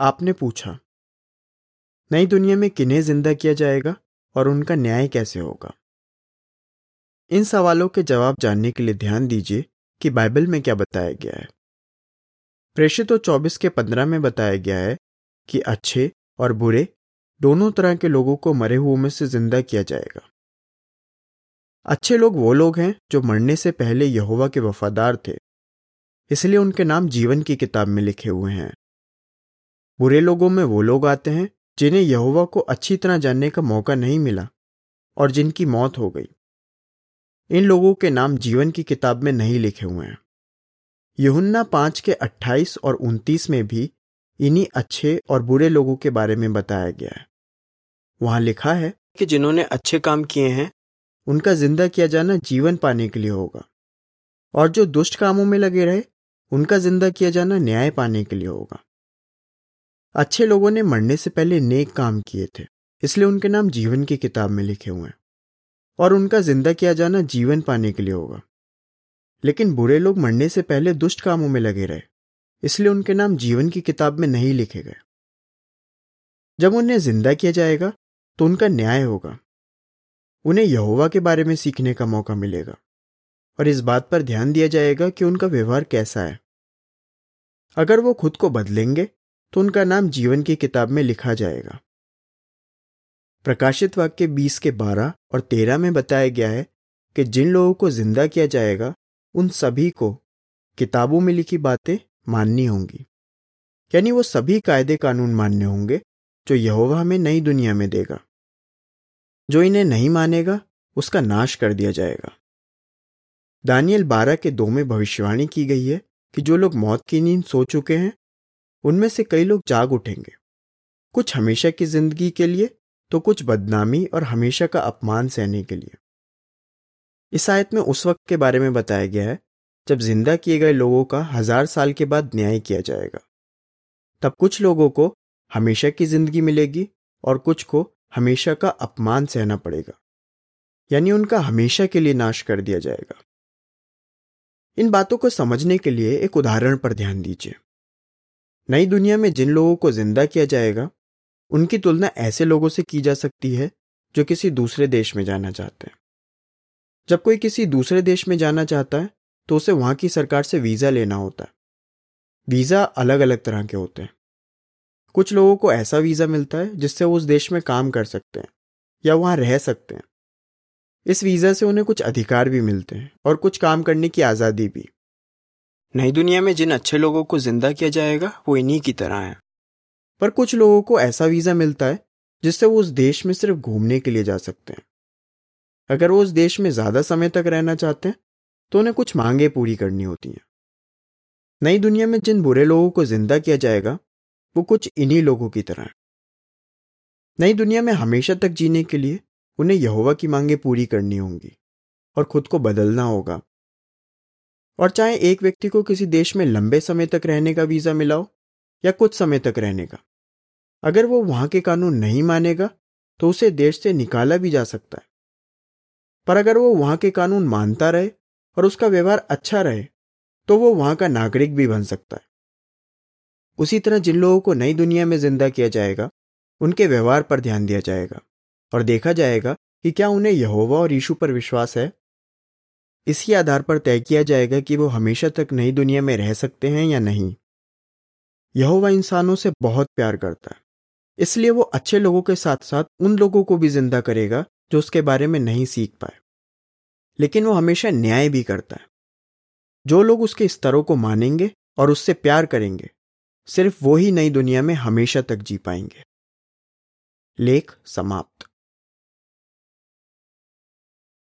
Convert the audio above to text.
आपने पूछा, नई दुनिया में किन्हें ज़िंदा किया जाएगा और उनका न्याय कैसे होगा? इन सवालों के जवाब जानने के लिए ध्यान दीजिए कि बाइबल में क्या बताया गया है। प्रेषितों चौबीस के पंद्रह में बताया गया है कि अच्छे और बुरे दोनों तरह के लोगों को मरे हुओं में से ज़िंदा किया जाएगा। अच्छे लोग वो लोग हैं जो मरने से पहले यहोवा के वफादार थे, इसलिए उनके नाम जीवन की किताब में लिखे हुए हैं। बुरे लोगों में वो लोग आते हैं, जिन्हें यहोवा को अच्छी तरह जानने का मौका नहीं मिला और जिनकी मौत हो गई। इन लोगों के नाम जीवन की किताब में नहीं लिखे हुए हैं। यहुन्ना पाँच के अट्ठाईस और उनतीस में भी इन्हीं अच्छे और बुरे लोगों के बारे में बताया गया है। वहाँ लिखा है कि जिन्होंने अच्छे काम किए हैं, उनका ज़िंदा किया जाना जीवन पाने के लिए होगा और जो दुष्ट कामों में लगे रहे, उनका ज़िंदा किया जाना न्याय पाने के लिए होगा। अच्छे लोगों ने मरने से पहले नेक काम किए थे, इसलिए उनके नाम जीवन की किताब में लिखे हुए हैं। और उनका ज़िंदा किया जाना जीवन पाने के लिए होगा। लेकिन बुरे लोग मरने से पहले दुष्ट कामों में लगे रहे, इसलिए उनके नाम जीवन की किताब में नहीं लिखे गए। जब उन्हें ज़िंदा किया जाएगा तो उनका न्याय होगा। उन्हें यहोवा के बारे में सीखने का मौका मिलेगा। और इस बात पर ध्यान दिया जाएगा कि उनका व्यवहार कैसा है। अगर वो खुद को बदलेंगे तो उनका नाम जीवन की किताब में लिखा जाएगा। प्रकाशित वाक्य 20 के 12 और 13 में बताया गया है कि जिन लोगों को ज़िंदा किया जाएगा, उन सभी को किताबों में लिखी बातें माननी होंगी। यानी वो सभी कायदे कानून मानने होंगे, जो यहोवा हमें नई दुनिया में देगा। जो इन्हें नहीं मानेगा, उसका नाश कर दिया जाएगा। दानियल बारह के दो में भविष्यवाणी की गई है कि जो लोग मौत की नींद सो चुके हैं उनमें से कई लोग जाग उठेंगे। कुछ हमेशा की ज़िंदगी के लिए तो कुछ बदनामी और हमेशा का अपमान सहने के लिए। इस आयत में उस वक्त के बारे में बताया गया है, जब ज़िंदा किए गए लोगों का हज़ार साल के बाद न्याय किया जाएगा। तब कुछ लोगों को हमेशा की ज़िंदगी मिलेगी और कुछ को हमेशा का अपमान सहना पड़ेगा। यानी उनका हमेशा के लिए नाश कर दिया जाएगा। इन बातों को समझने के लिए एक उदाहरण पर ध्यान दीजिए। नई दुनिया में जिन लोगों को ज़िंदा किया जाएगा, उनकी तुलना ऐसे लोगों से की जा सकती है, जो किसी दूसरे देश में जाना चाहते हैं। जब कोई किसी दूसरे देश में जाना चाहता है तो उसे वहाँ की सरकार से वीज़ा लेना होता है। वीज़ा अलग अलग तरह के होते हैं। कुछ लोगों को ऐसा वीज़ा मिलता है, जिससे वो उस देश में काम कर सकते हैं, या वहाँ रह सकते हैं। इस वीज़ा से उन्हें कुछ अधिकार भी मिलते हैं, और कुछ काम करने की आज़ादी भी। नई दुनिया में जिन अच्छे लोगों को ज़िंदा किया जाएगा, वो इन्हीं की तरह है। पर कुछ लोगों को ऐसा वीज़ा मिलता है, जिससे वो उस देश में सिर्फ़ घूमने के लिए जा सकते हैं। अगर वो उस देश में ज़्यादा समय तक रहना चाहते हैं तो उन्हें कुछ मांगे पूरी करनी होती हैं। नई दुनिया में जिन बुरे लोगों को ज़िंदा किया जाएगा, वो कुछ इन्हीं लोगों की तरह है। नई दुनिया में हमेशा तक जीने के लिए उन्हें यहोवा की मांगे पूरी करनी होंगी, और खुद को बदलना होगा। और चाहे एक व्यक्ति को किसी देश में लंबे समय तक रहने का वीज़ा मिला हो या कुछ समय तक रहने का। अगर वो वहाँ के कानून नहीं मानेगा तो उसे देश से निकाला भी जा सकता है। पर अगर वो वहाँ के कानून मानता रहे और उसका व्यवहार अच्छा रहे तो वो वहाँ का नागरिक भी बन सकता है। उसी तरह जिन लोगों को नई दुनिया में ज़िंदा किया जाएगा, उनके व्यवहार पर ध्यान दिया जाएगा और देखा जाएगा कि क्या उन्हें यहोवा और यीशु पर विश्वास है। इसी आधार पर तय किया जाएगा कि वो हमेशा तक नई दुनिया में रह सकते हैं या नहीं। यहोवा इंसानों से बहुत प्यार करता है। इसलिए वो अच्छे लोगों के साथ साथ उन लोगों को भी ज़िंदा करेगा जो उसके बारे में नहीं सीख पाए। लेकिन वो हमेशा न्याय भी करता है। जो लोग उसके स्तरों को मानेंगे और उससे प्यार करेंगे, सिर्फ़ वो ही नई दुनिया में हमेशा तक जी पाएँगे। लेख समाप्त।